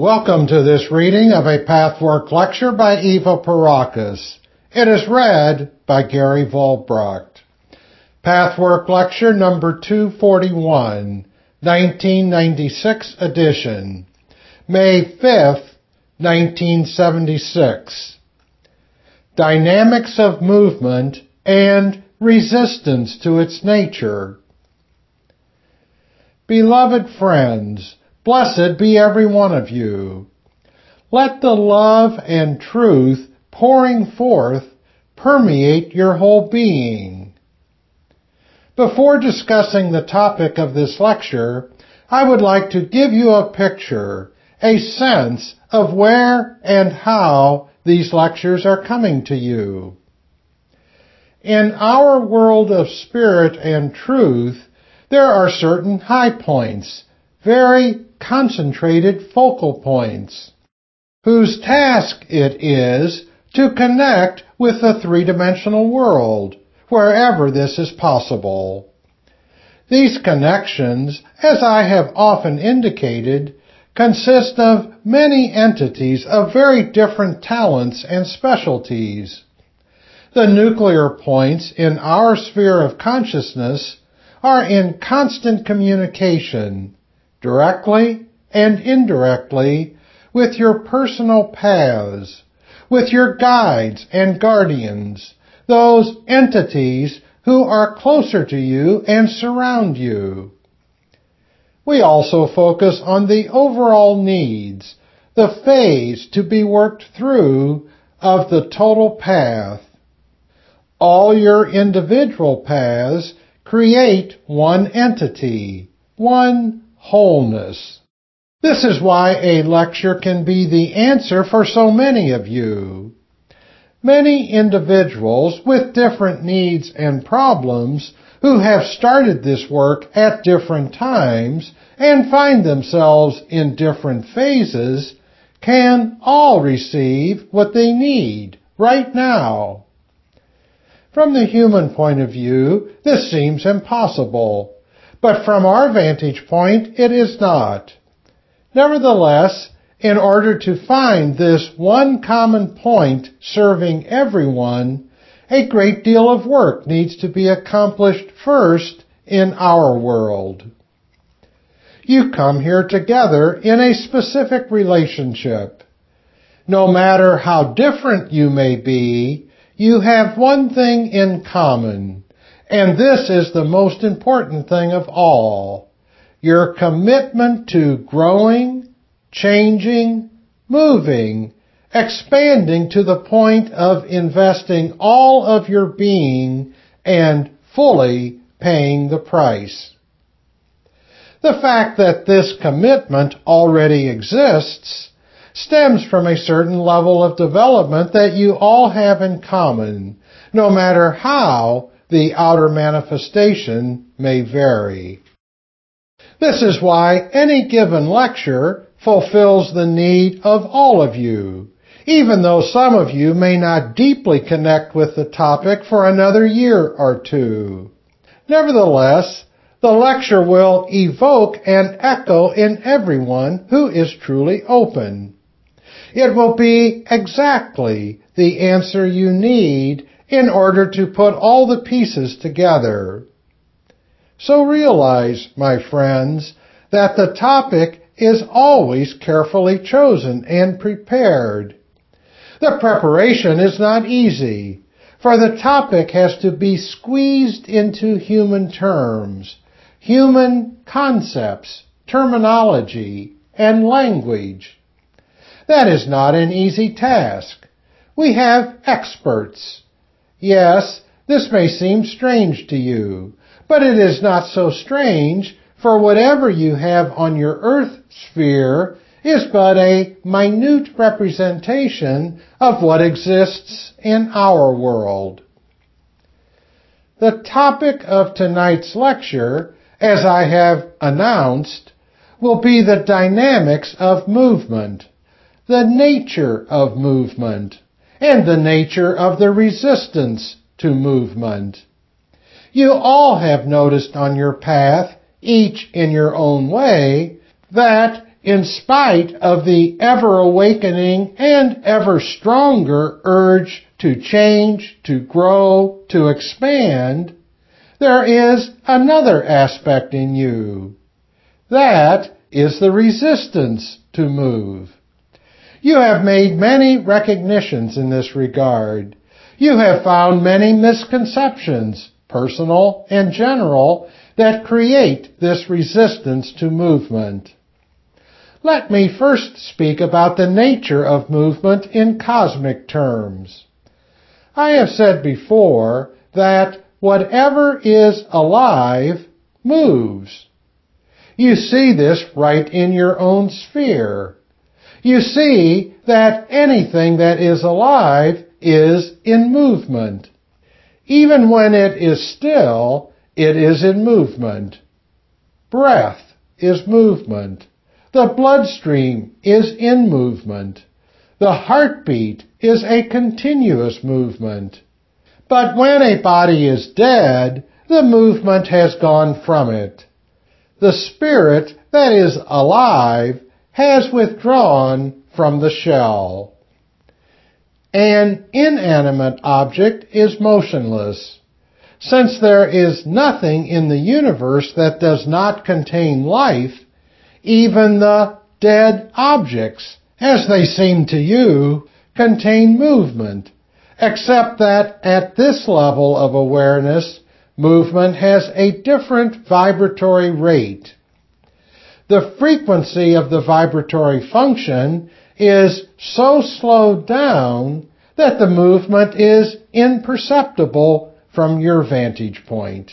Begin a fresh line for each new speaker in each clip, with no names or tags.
Welcome to this reading of a Pathwork lecture by Eva Pierrakos. It is read by Gary Volbracht. Pathwork lecture number 241, 1996 edition, May 5th, 1976. Dynamics of movement and resistance to its nature. Beloved friends, blessed be every one of you. Let the love and truth pouring forth permeate your whole being. Before discussing the topic of this lecture, I would like to give you a picture, a sense of where and how these lectures are coming to you. In our world of spirit and truth, there are certain high points, very concentrated focal points, whose task it is to connect with the three-dimensional world, wherever this is possible. These connections, as I have often indicated, consist of many entities of very different talents and specialties. The nuclear points in our sphere of consciousness are in constant communication, directly and indirectly, with your personal paths, with your guides and guardians, those entities who are closer to you and surround you. We also focus on the overall needs, the phase to be worked through of the total path. All your individual paths create one entity, one wholeness. This is why a lecture can be the answer for so many of you. Many individuals with different needs and problems who have started this work at different times and find themselves in different phases can all receive what they need right now. From the human point of view, this seems impossible, but from our vantage point, it is not. Nevertheless, in order to find this one common point serving everyone, a great deal of work needs to be accomplished first in our world. You come here together in a specific relationship. No matter how different you may be, you have one thing in common, and this is the most important thing of all. Your commitment to growing, changing, moving, expanding to the point of investing all of your being and fully paying the price. The fact that this commitment already exists stems from a certain level of development that you all have in common, no matter how the outer manifestation may vary. This is why any given lecture fulfills the need of all of you, even though some of you may not deeply connect with the topic for another year or two. Nevertheless, the lecture will evoke an echo in everyone who is truly open. It will be exactly the answer you need in order to put all the pieces together. So realize, my friends, that the topic is always carefully chosen and prepared. The preparation is not easy, for the topic has to be squeezed into human terms, human concepts, terminology, and language. That is not an easy task. We have experts. Yes, this may seem strange to you, but it is not so strange, for whatever you have on your earth sphere is but a minute representation of what exists in our world. The topic of tonight's lecture, as I have announced, will be the dynamics of movement, the nature of movement, and the nature of the resistance to movement. You all have noticed on your path, each in your own way, that in spite of the ever awakening and ever stronger urge to change, to grow, to expand, there is another aspect in you. That is the resistance to move. You have made many recognitions in this regard. You have found many misconceptions, personal and general, that create this resistance to movement. Let me first speak about the nature of movement in cosmic terms. I have said before that whatever is alive moves. You see this right in your own sphere. You see that anything that is alive is in movement. Even when it is still, it is in movement. Breath is movement. The bloodstream is in movement. The heartbeat is a continuous movement. But when a body is dead, the movement has gone from it. The spirit that is alive has withdrawn from the shell. An inanimate object is motionless. Since there is nothing in the universe that does not contain life, even the dead objects, as they seem to you, contain movement, except that at this level of awareness, movement has a different vibratory rate. The frequency of the vibratory function is so slowed down that the movement is imperceptible from your vantage point.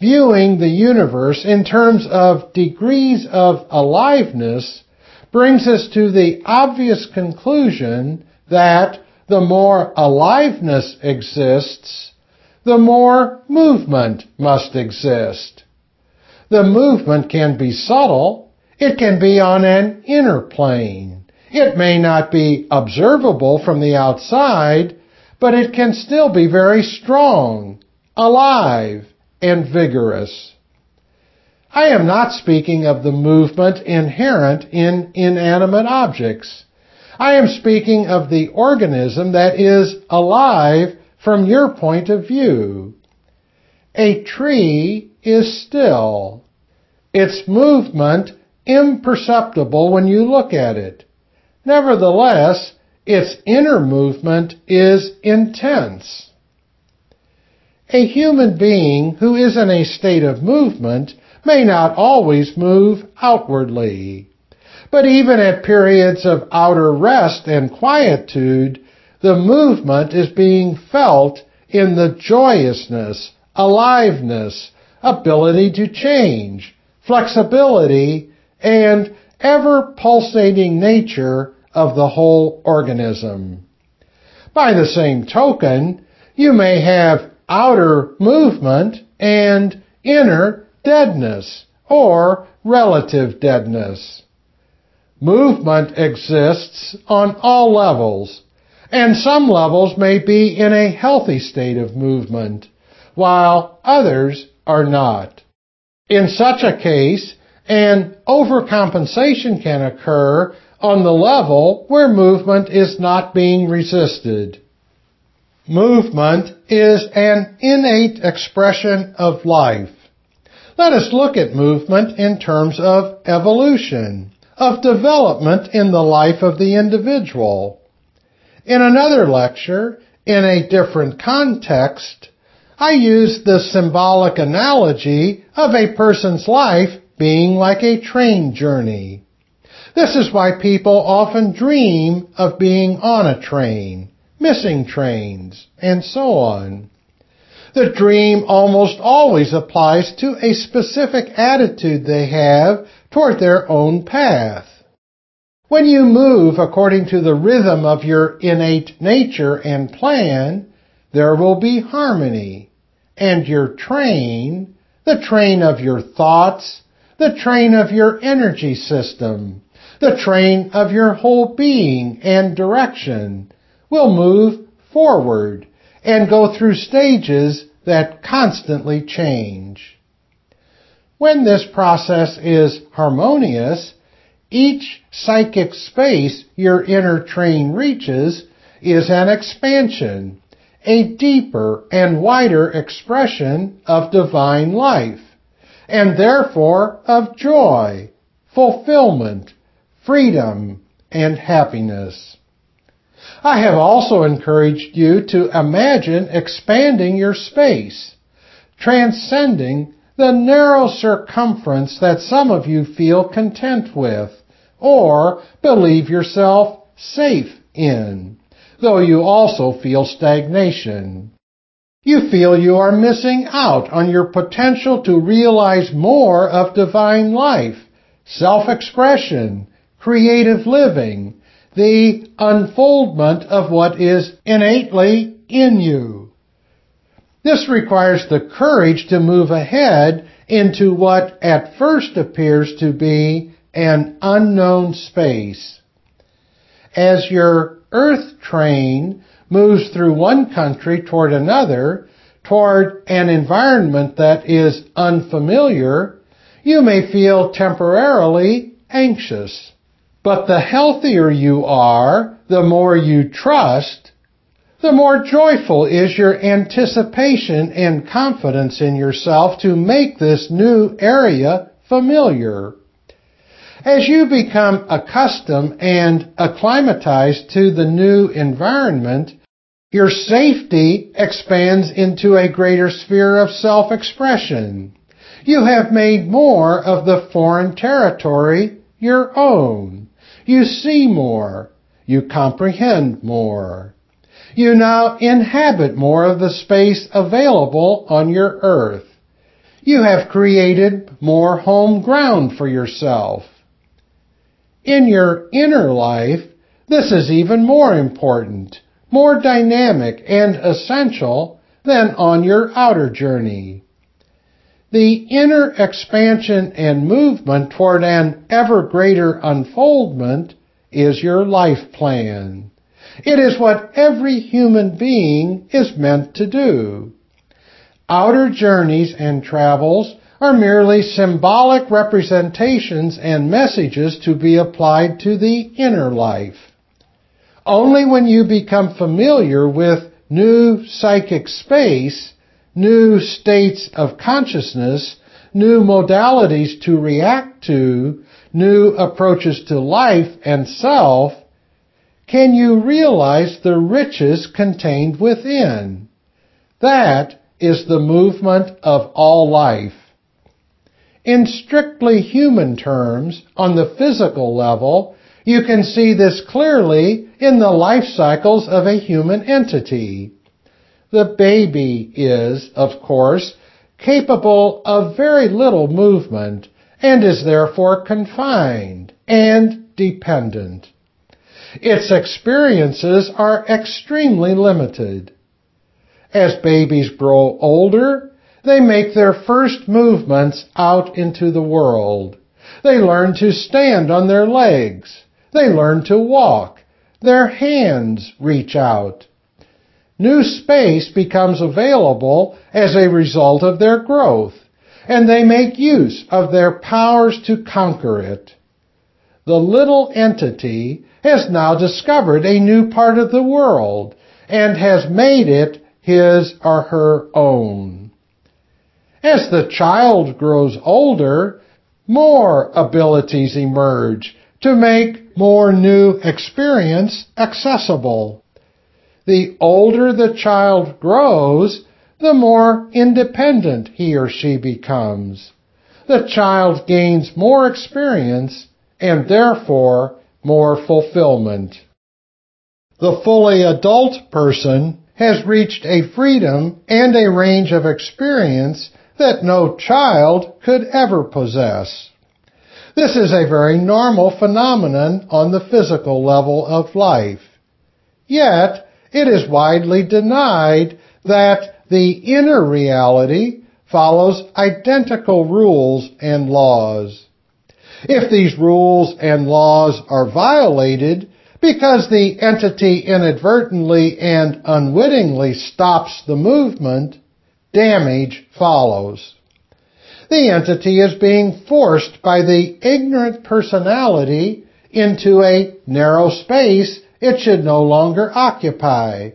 Viewing the universe in terms of degrees of aliveness brings us to the obvious conclusion that the more aliveness exists, the more movement must exist. The movement can be subtle. It can be on an inner plane. It may not be observable from the outside, but it can still be very strong, alive, and vigorous. I am not speaking of the movement inherent in inanimate objects. I am speaking of the organism that is alive from your point of view. A tree is still. Its movement imperceptible when you look at it. Nevertheless, its inner movement is intense. A human being who is in a state of movement may not always move outwardly. But even at periods of outer rest and quietude, the movement is being felt in the joyousness, aliveness, ability to change, flexibility, and ever pulsating nature of the whole organism. By the same token, you may have outer movement and inner deadness or relative deadness. Movement exists on all levels, and some levels may be in a healthy state of movement, while others are not. In such a case, an overcompensation can occur on the level where movement is not being resisted. Movement is an innate expression of life. Let us look at movement in terms of evolution, of development in the life of the individual. In another lecture, in a different context, I used the symbolic analogy of a person's life being like a train journey. This is why people often dream of being on a train missing trains, and so on. The dream almost always applies to a specific attitude they have toward their own path. When you move according to the rhythm of your innate nature and plan, there will be harmony. And your train, the train of your thoughts, the train of your energy system, the train of your whole being and direction, will move forward and go through stages that constantly change. When this process is harmonious, each psychic space your inner train reaches is an expansion, a deeper and wider expression of divine life, and therefore of joy, fulfillment, freedom, and happiness. I have also encouraged you to imagine expanding your space, transcending the narrow circumference that some of you feel content with or believe yourself safe in, though you also feel stagnation. You feel you are missing out on your potential to realize more of divine life, self-expression, creative living, the unfoldment of what is innately in you. This requires the courage to move ahead into what at first appears to be an unknown space. As your earth train moves through one country toward another, toward an environment that is unfamiliar, you may feel temporarily anxious. But the healthier you are, the more you trust, the more joyful is your anticipation and confidence in yourself to make this new area familiar. As you become accustomed and acclimatized to the new environment, your safety expands into a greater sphere of self-expression. You have made more of the foreign territory your own. You see more. You comprehend more. You now inhabit more of the space available on your earth. You have created more home ground for yourself. In your inner life, this is even more important, more dynamic and essential than on your outer journey. The inner expansion and movement toward an ever greater unfoldment is your life plan. It is what every human being is meant to do. Outer journeys and travels are merely symbolic representations and messages to be applied to the inner life. Only when you become familiar with new psychic space new states of consciousness, new modalities to react to, new approaches to life and self, can you realize the riches contained within? That is the movement of all life. In strictly human terms, on the physical level, you can see this clearly in the life cycles of a human entity. The baby is, of course, capable of very little movement and is therefore confined and dependent. Its experiences are extremely limited. As babies grow older, they make their first movements out into the world. They learn to stand on their legs. They learn to walk. Their hands reach out. New space becomes available as a result of their growth, and they make use of their powers to conquer it. The little entity has now discovered a new part of the world and has made it his or her own. As the child grows older, more abilities emerge to make more new experience accessible. The older the child grows, the more independent he or she becomes. The child gains more experience and therefore more fulfillment. The fully adult person has reached a freedom and a range of experience that no child could ever possess. This is a very normal phenomenon on the physical level of life. Yet, it is widely denied that the inner reality follows identical rules and laws. If these rules and laws are violated because the entity inadvertently and unwittingly stops the movement, damage follows. the entity is being forced by the ignorant personality into a narrow space it should no longer occupy.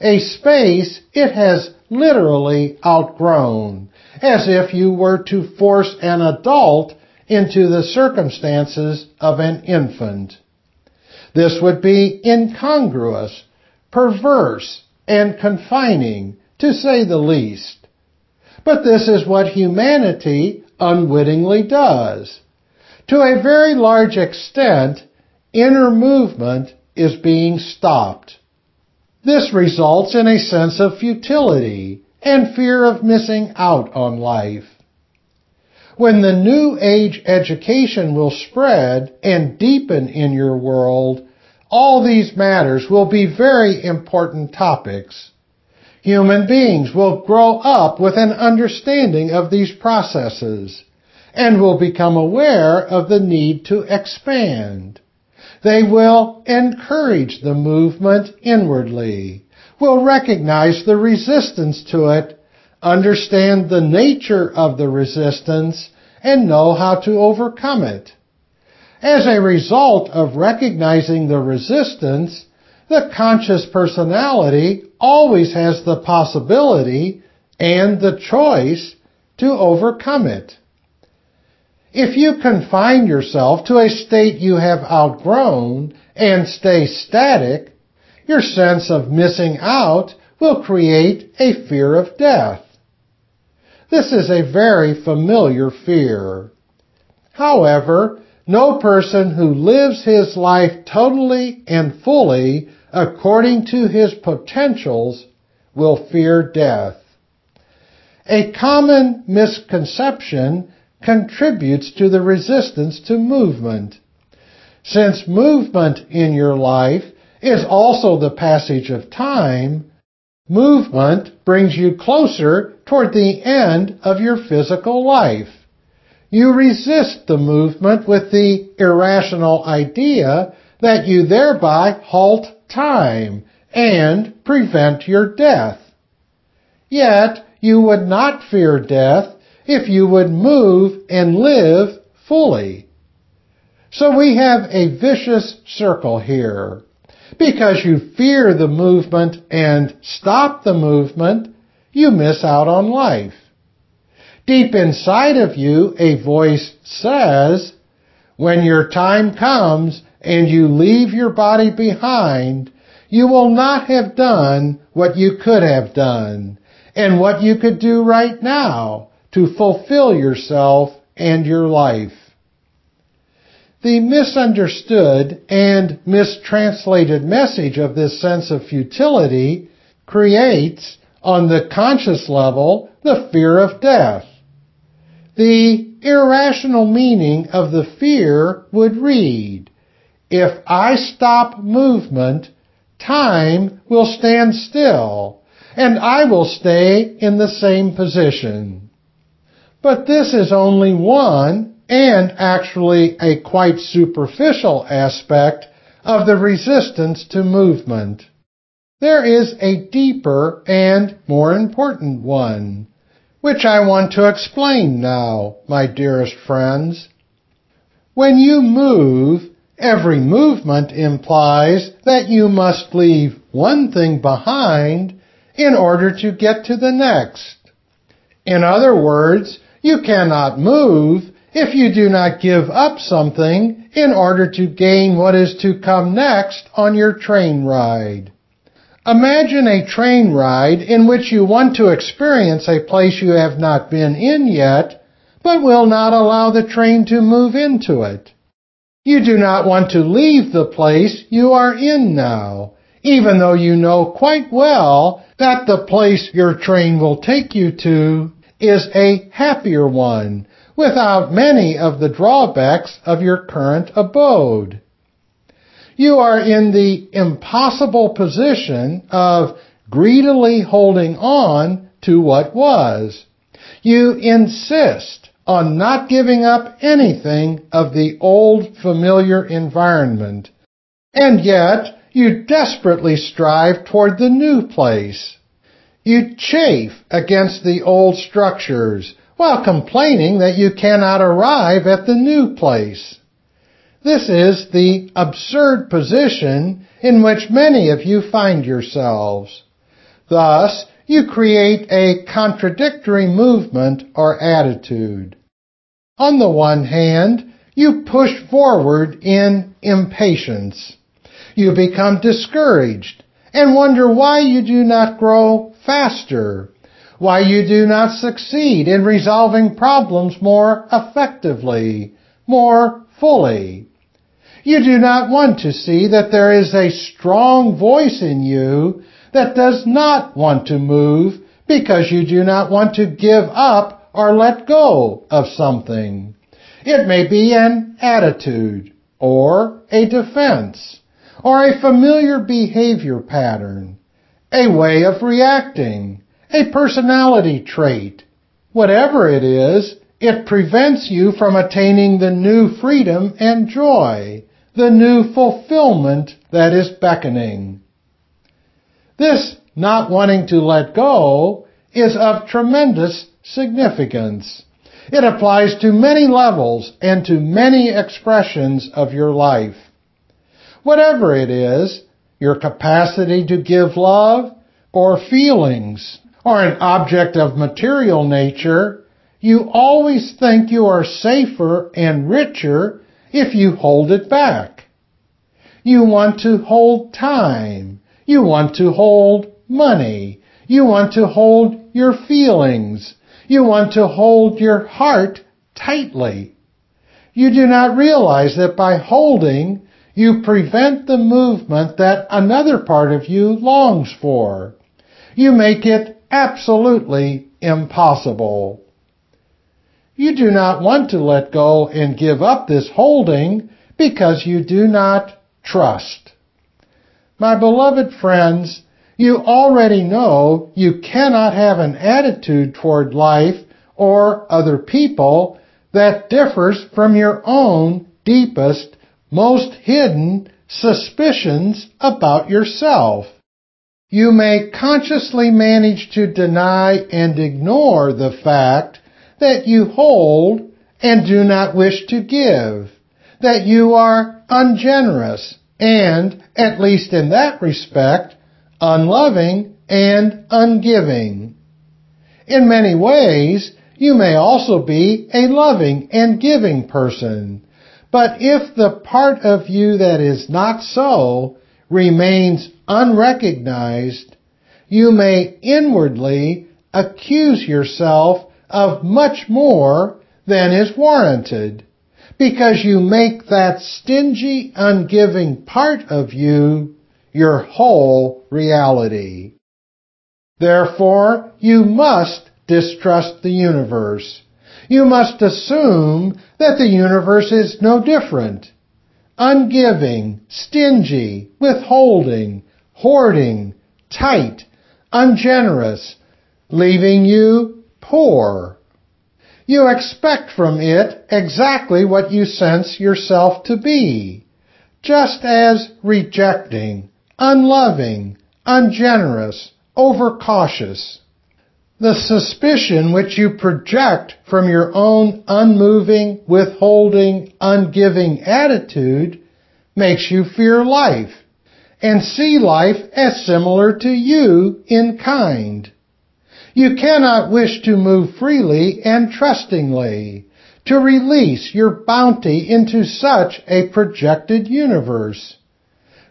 A space it has literally outgrown, as if you were to force an adult into the circumstances of an infant. This would be incongruous, perverse, and confining, to say the least. But this is what humanity unwittingly does. To a very large extent, inner movement is being stopped. This results in a sense of futility and fear of missing out on life. When the New Age education will spread and deepen in your world, all these matters will be very important topics Human beings will grow up with an understanding of these processes and will become aware of the need to expand. They will encourage the movement inwardly, will recognize the resistance to it, understand the nature of the resistance, and know how to overcome it. As a result of recognizing the resistance, the conscious personality always has the possibility and the choice to overcome it. If you confine yourself to a state you have outgrown and stay static, your sense of missing out will create a fear of death. This is a very familiar fear. However, no person who lives his life totally and fully according to his potentials will fear death. A common misconception contributes to the resistance to movement. Since movement in your life is also the passage of time, movement brings you closer toward the end of your physical life. You resist the movement with the irrational idea that you thereby halt time and prevent your death. Yet you would not fear death if you would move and live fully. So we have a vicious circle here. Because you fear the movement and stop the movement, you miss out on life. Deep inside of you, a voice says, when your time comes and you leave your body behind, you will not have done what you could have done and what you could do right now to fulfill yourself and your life. The misunderstood and mistranslated message of this sense of futility creates, on the conscious level, the fear of death. The irrational meaning of the fear would read, if I stop movement, time will stand still, and I will stay in the same position. But this is only one, and actually a quite superficial aspect of the resistance to movement. There is a deeper and more important one which I want to explain now, my dearest friends. When you move, every movement implies that you must leave one thing behind in order to get to the next. In other words, you cannot move if you do not give up something in order to gain what is to come next on your train ride. Imagine a train ride in which you want to experience a place you have not been in yet, but will not allow the train to move into it. You do not want to leave the place you are in now, even though you know quite well that the place your train will take you to is a happier one, without many of the drawbacks of your current abode you are in the impossible position of greedily holding on to what was. You insist on not giving up anything of the old familiar environment. And yet, you desperately strive toward the new place. You chafe against the old structures, while complaining that you cannot arrive at the new place. This is the absurd position in which many of you find yourselves. Thus, you create a contradictory movement or attitude. On the one hand, you push forward in impatience. You become discouraged and wonder why you do not grow faster, why you do not succeed in resolving problems more effectively, more fully. You do not want to see that there is a strong voice in you that does not want to move because you do not want to give up or let go of something. It may be an attitude or a defense or a familiar behavior pattern, a way of reacting, a personality trait. Whatever it is, it prevents you from attaining the new freedom and joy, the new fulfillment that is beckoning. This not wanting to let go is of tremendous significance. It applies to many levels and to many expressions of your life. Whatever it is, your capacity to give love or feelings or an object of material nature, you always think you are safer and richer if you hold it back. You want to hold time you want to hold money. You want to hold your feelings. You want to hold your heart tightly. You do not realize that by holding, you prevent the movement that another part of you longs for. You make it absolutely impossible. You do not want to let go and give up this holding because you do not trust. My beloved friends, you already know you cannot have an attitude toward life or other people that differs from your own deepest, most hidden suspicions about yourself. You may consciously manage to deny and ignore the fact that you hold and do not wish to give, that you are ungenerous and, at least in that respect, unloving and ungiving. In many ways, you may also be a loving and giving person. But if the part of you that is not so remains unrecognized, you may inwardly accuse yourself of much more than is warranted because you make that stingy, ungiving part of you your whole reality. Therefore, you must distrust the universe. You must assume that the universe is no different. Ungiving, stingy, withholding, hoarding, tight, ungenerous, leaving you poor. You expect from it exactly what you sense yourself to be, just as rejecting, unloving, ungenerous, overcautious. The suspicion which you project from your own unmoving, withholding, ungiving attitude makes you fear life and see life as similar to you in kind. You cannot wish to move freely and trustingly, to release your bounty into such a projected universe.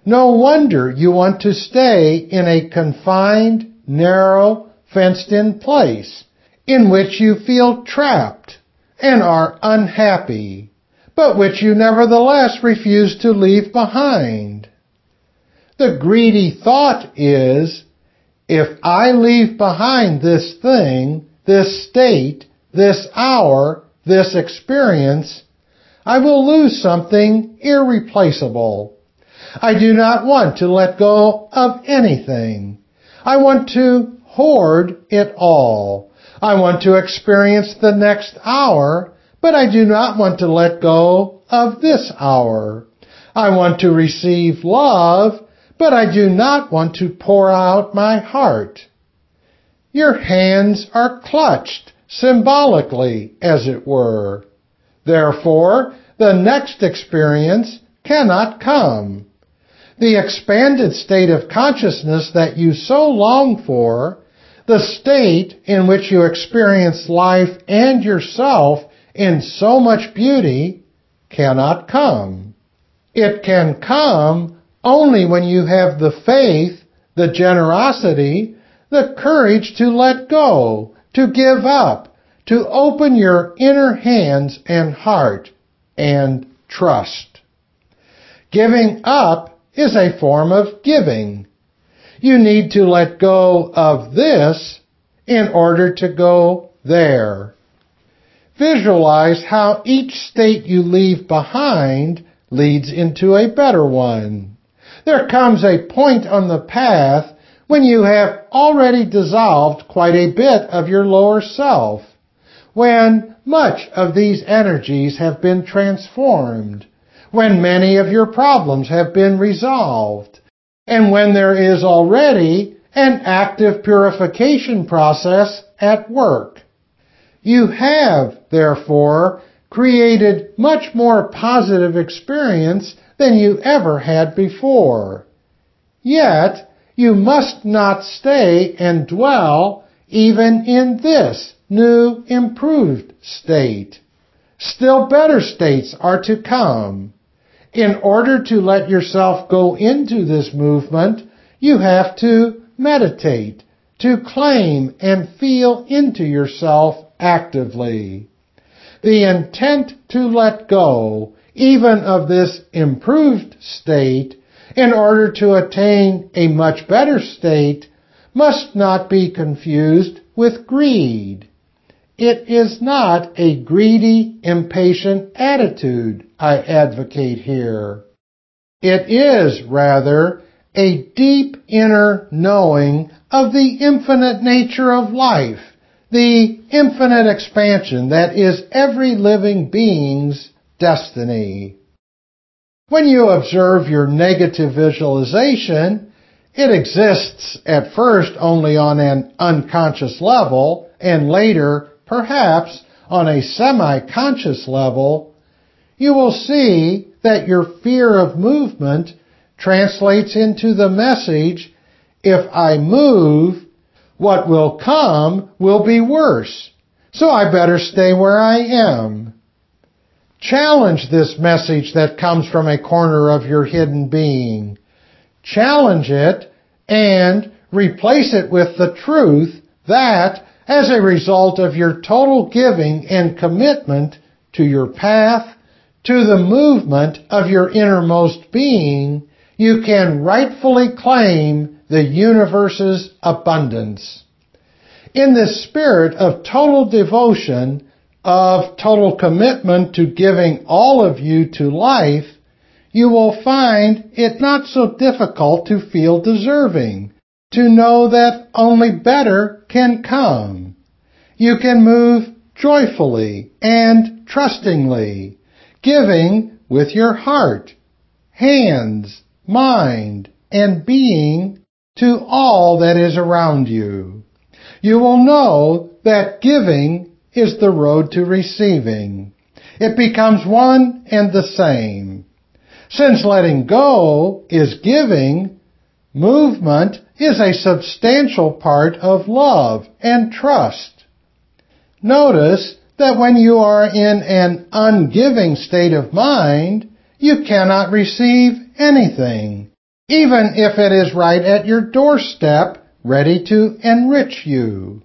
No wonder you want to stay in a confined, narrow, fenced-in place in which you feel trapped and are unhappy, but which you nevertheless refuse to leave behind. The greedy thought is, if I leave behind this thing, this state, this hour, this experience, I will lose something irreplaceable. I do not want to let go of anything. I want to hoard it all. I want to experience the next hour, but I do not want to let go of this hour. I want to receive love, but I do not want to pour out my heart. Your hands are clutched, symbolically, as it were. Therefore, the next experience cannot come. The expanded state of consciousness that you so long for, the state in which you experience life and yourself in so much beauty, cannot come. It can come only when you have the faith, the generosity, the courage to let go, to give up, to open your inner hands and heart and trust. Giving up is a form of giving. You need to let go of this in order to go there. Visualize how each state you leave behind leads into a better one. There comes a point on the path when you have already dissolved quite a bit of your lower self, when much of these energies have been transformed, when many of your problems have been resolved, and when there is already an active purification process at work. You have, therefore, created much more positive experience than you ever had before. Yet, you must not stay and dwell even in this new improved state. Still better states are to come. In order to let yourself go into this movement, you have to meditate, to claim and feel into yourself actively. The intent to let go, even of this improved state, in order to attain a much better state, must not be confused with greed. It is not a greedy, impatient attitude I advocate here. It is, rather, a deep inner knowing of the infinite nature of life, the infinite expansion that is every living being's destiny. When you observe your negative visualization, it exists at first only on an unconscious level and later perhaps on a semi-conscious level, you will see that your fear of movement translates into the message, if I move, what will come will be worse, so I better stay where I am. Challenge this message that comes from a corner of your hidden being. Challenge it and replace it with the truth that as a result of your total giving and commitment to your path, to the movement of your innermost being, you can rightfully claim the universe's abundance. In this spirit of total devotion, of total commitment to giving all of you to life, you will find it not so difficult to feel deserving, to know that only better can come. You can move joyfully and trustingly, giving with your heart, hands, mind, and being to all that is around you. You will know that giving is the road to receiving. It becomes one and the same. Since letting go is giving, movement is a substantial part of love and trust. Notice that when you are in an ungiving state of mind, you cannot receive anything, even if it is right at your doorstep, ready to enrich you.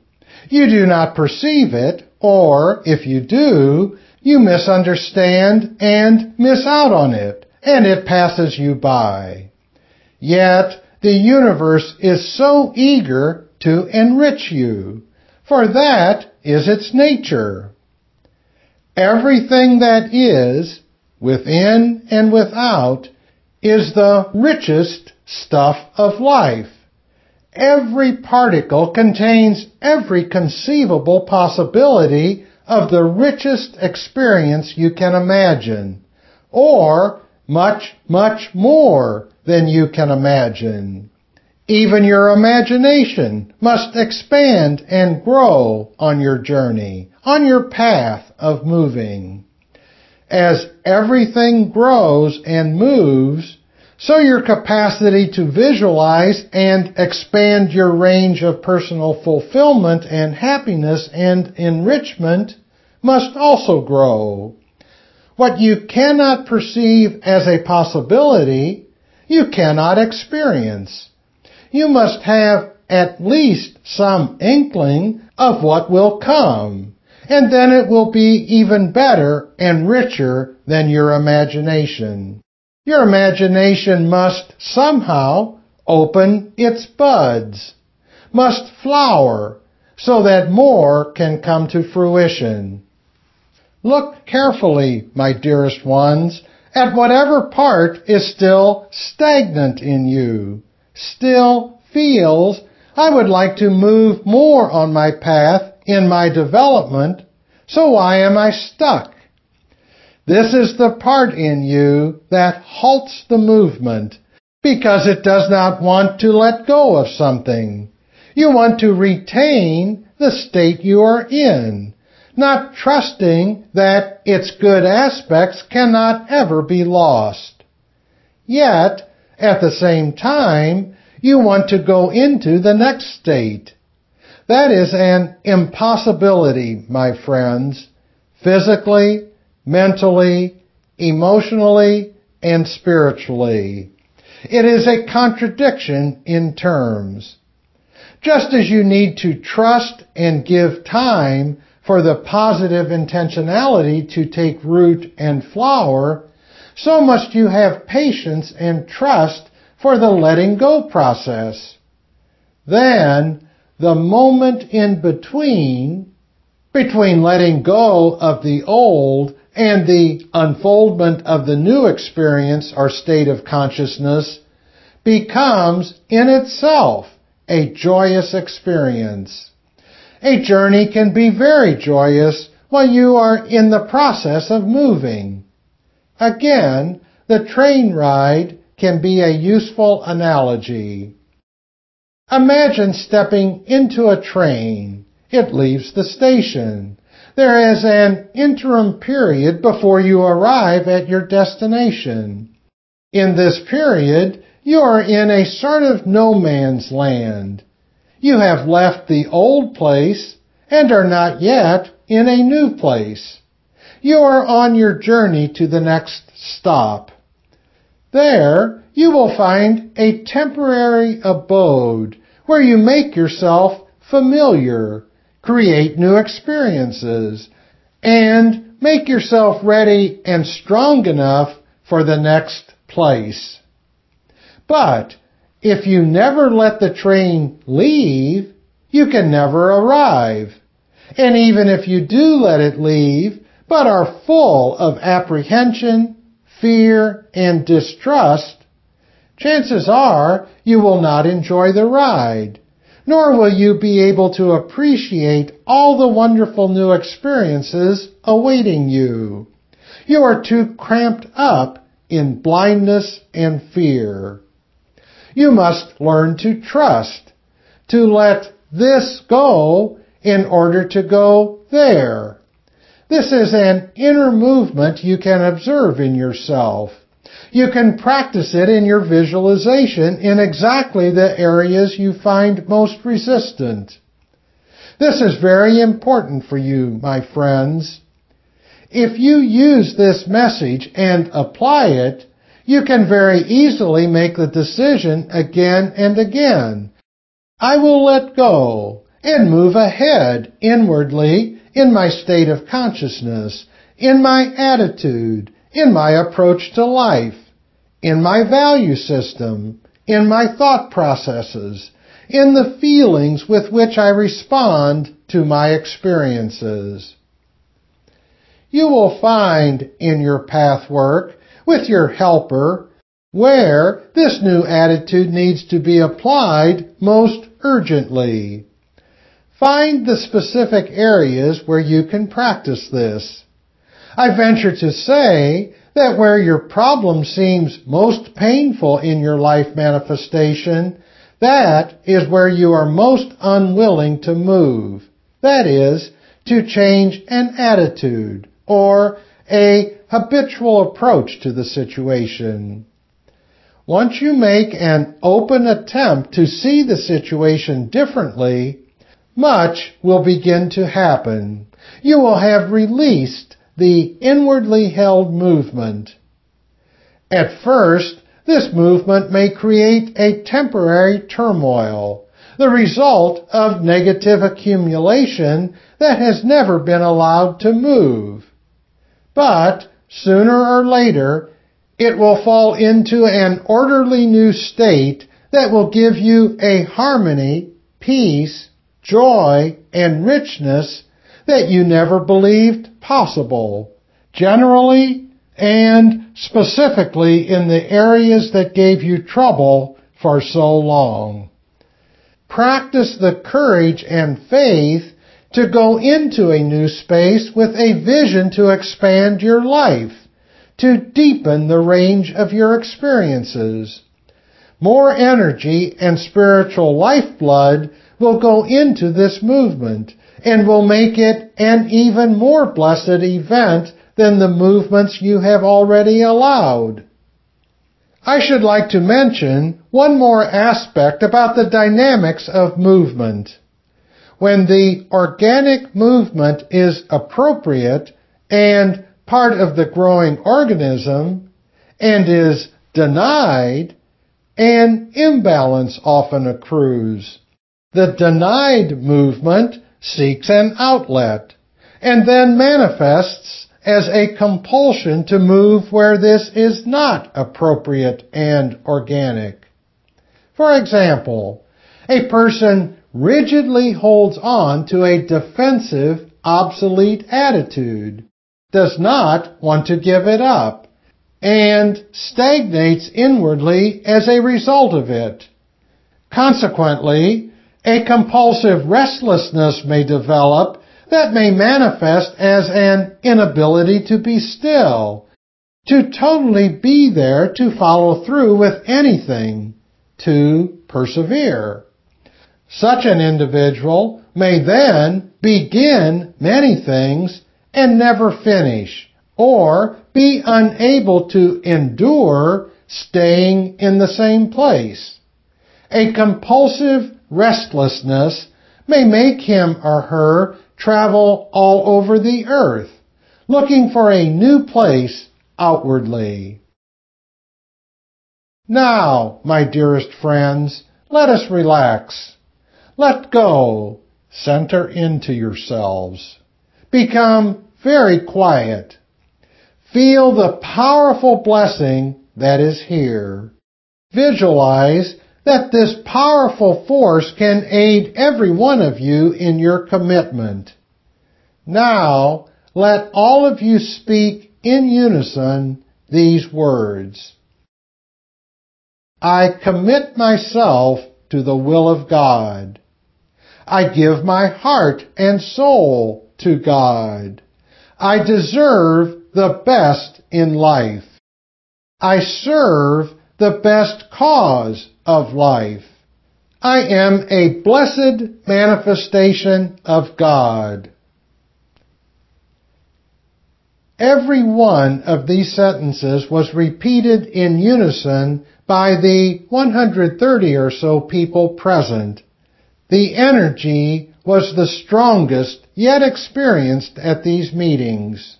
You do not perceive it, or if you do, you misunderstand and miss out on it, and it passes you by. Yet, the universe is so eager to enrich you, for that is its nature. Everything that is, within and without, is the richest stuff of life. Every particle contains every conceivable possibility of the richest experience you can imagine, or much, much more than you can imagine. Even your imagination must expand and grow on your journey, on your path of moving. As everything grows and moves, so your capacity to visualize and expand your range of personal fulfillment and happiness and enrichment must also grow. What you cannot perceive as a possibility, you cannot experience. You must have at least some inkling of what will come, and then it will be even better and richer than your imagination. Your imagination must somehow open its buds, must flower so that more can come to fruition. Look carefully, my dearest ones, at whatever part is still stagnant in you, still feels, I would like to move more on my path in my development, so why am I stuck? This is the part in you that halts the movement because it does not want to let go of something. You want to retain the state you are in not trusting that its good aspects cannot ever be lost. Yet, at the same time, you want to go into the next state. That is an impossibility, my friends, physically, mentally, emotionally, and spiritually. It is a contradiction in terms. Just as you need to trust and give time for the positive intentionality to take root and flower, so must you have patience and trust for the letting go process. Then, the moment in between, between letting go of the old and the unfoldment of the new experience or state of consciousness, becomes in itself a joyous experience. A journey can be very joyous while you are in the process of moving. Again, the train ride can be a useful analogy. Imagine stepping into a train. It leaves the station. There is an interim period before you arrive at your destination. In this period, you are in a sort of no man's land. You have left the old place and are not yet in a new place. You are on your journey to the next stop. There you will find a temporary abode where you make yourself familiar, create new experiences, and make yourself ready and strong enough for the next place. But if you never let the train leave, you can never arrive. And even if you do let it leave, but are full of apprehension, fear, and distrust, chances are you will not enjoy the ride, nor will you be able to appreciate all the wonderful new experiences awaiting you. You are too cramped up in blindness and fear. You must learn to trust, to let this go in order to go there. This is an inner movement you can observe in yourself. You can practice it in your visualization in exactly the areas you find most resistant. This is very important for you, my friends. If you use this message and apply it, you can very easily make the decision again and again. I will let go and move ahead inwardly in my state of consciousness, in my attitude, in my approach to life, in my value system, in my thought processes, in the feelings with which I respond to my experiences. You will find in your path work with your helper where this new attitude needs to be applied most urgently. Find the specific areas where you can practice this. I venture to say that where your problem seems most painful in your life manifestation, That is where you are most unwilling to move. That is, to change an attitude or a habitual approach to the situation. Once you make an open attempt to see the situation differently, much will begin to happen. You will have released the inwardly held movement. At first, this movement may create a temporary turmoil, the result of negative accumulation that has never been allowed to move. But sooner or later, it will fall into an orderly new state that will give you a harmony, peace, joy, and richness that you never believed possible, generally and specifically in the areas that gave you trouble for so long. Practice the courage and faith to go into a new space with a vision to expand your life, to deepen the range of your experiences. More energy and spiritual lifeblood will go into this movement and will make it an even more blessed event than the movements you have already allowed. I should like to mention one more aspect about the dynamics of movement. When the organic movement is appropriate and part of the growing organism and is denied, an imbalance often accrues. The denied movement seeks an outlet and then manifests as a compulsion to move where this is not appropriate and organic. For example, a person rigidly holds on to a defensive, obsolete attitude, does not want to give it up, and stagnates inwardly as a result of it. Consequently, a compulsive restlessness may develop that may manifest as an inability to be still, to totally be there to follow through with anything, to persevere. Such an individual may then begin many things and never finish, or be unable to endure staying in the same place. A compulsive restlessness may make him or her travel all over the earth, looking for a new place outwardly. Now, my dearest friends, let us relax. Let go. Center into yourselves. Become very quiet. Feel the powerful blessing that is here. Visualize that this powerful force can aid every one of you in your commitment. Now, let all of you speak in unison these words. I commit myself to the will of God. I give my heart and soul to God. I deserve the best in life. I serve the best cause of life. I am a blessed manifestation of God. Every one of these sentences was repeated in unison by the 130 or so people present. The energy was the strongest yet experienced at these meetings.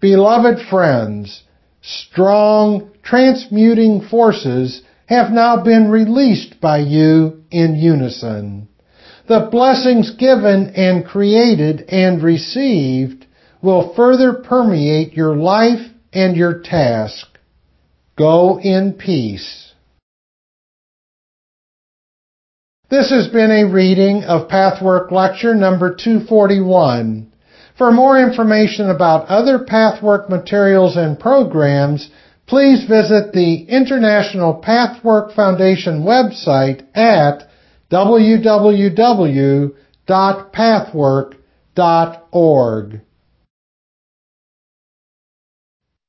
Beloved friends, strong transmuting forces have now been released by you in unison. The blessings given and created and received will further permeate your life and your task. Go in peace. This has been a reading of Pathwork Lecture number 241. For more information about other Pathwork materials and programs, please visit the International Pathwork Foundation website at www.pathwork.org.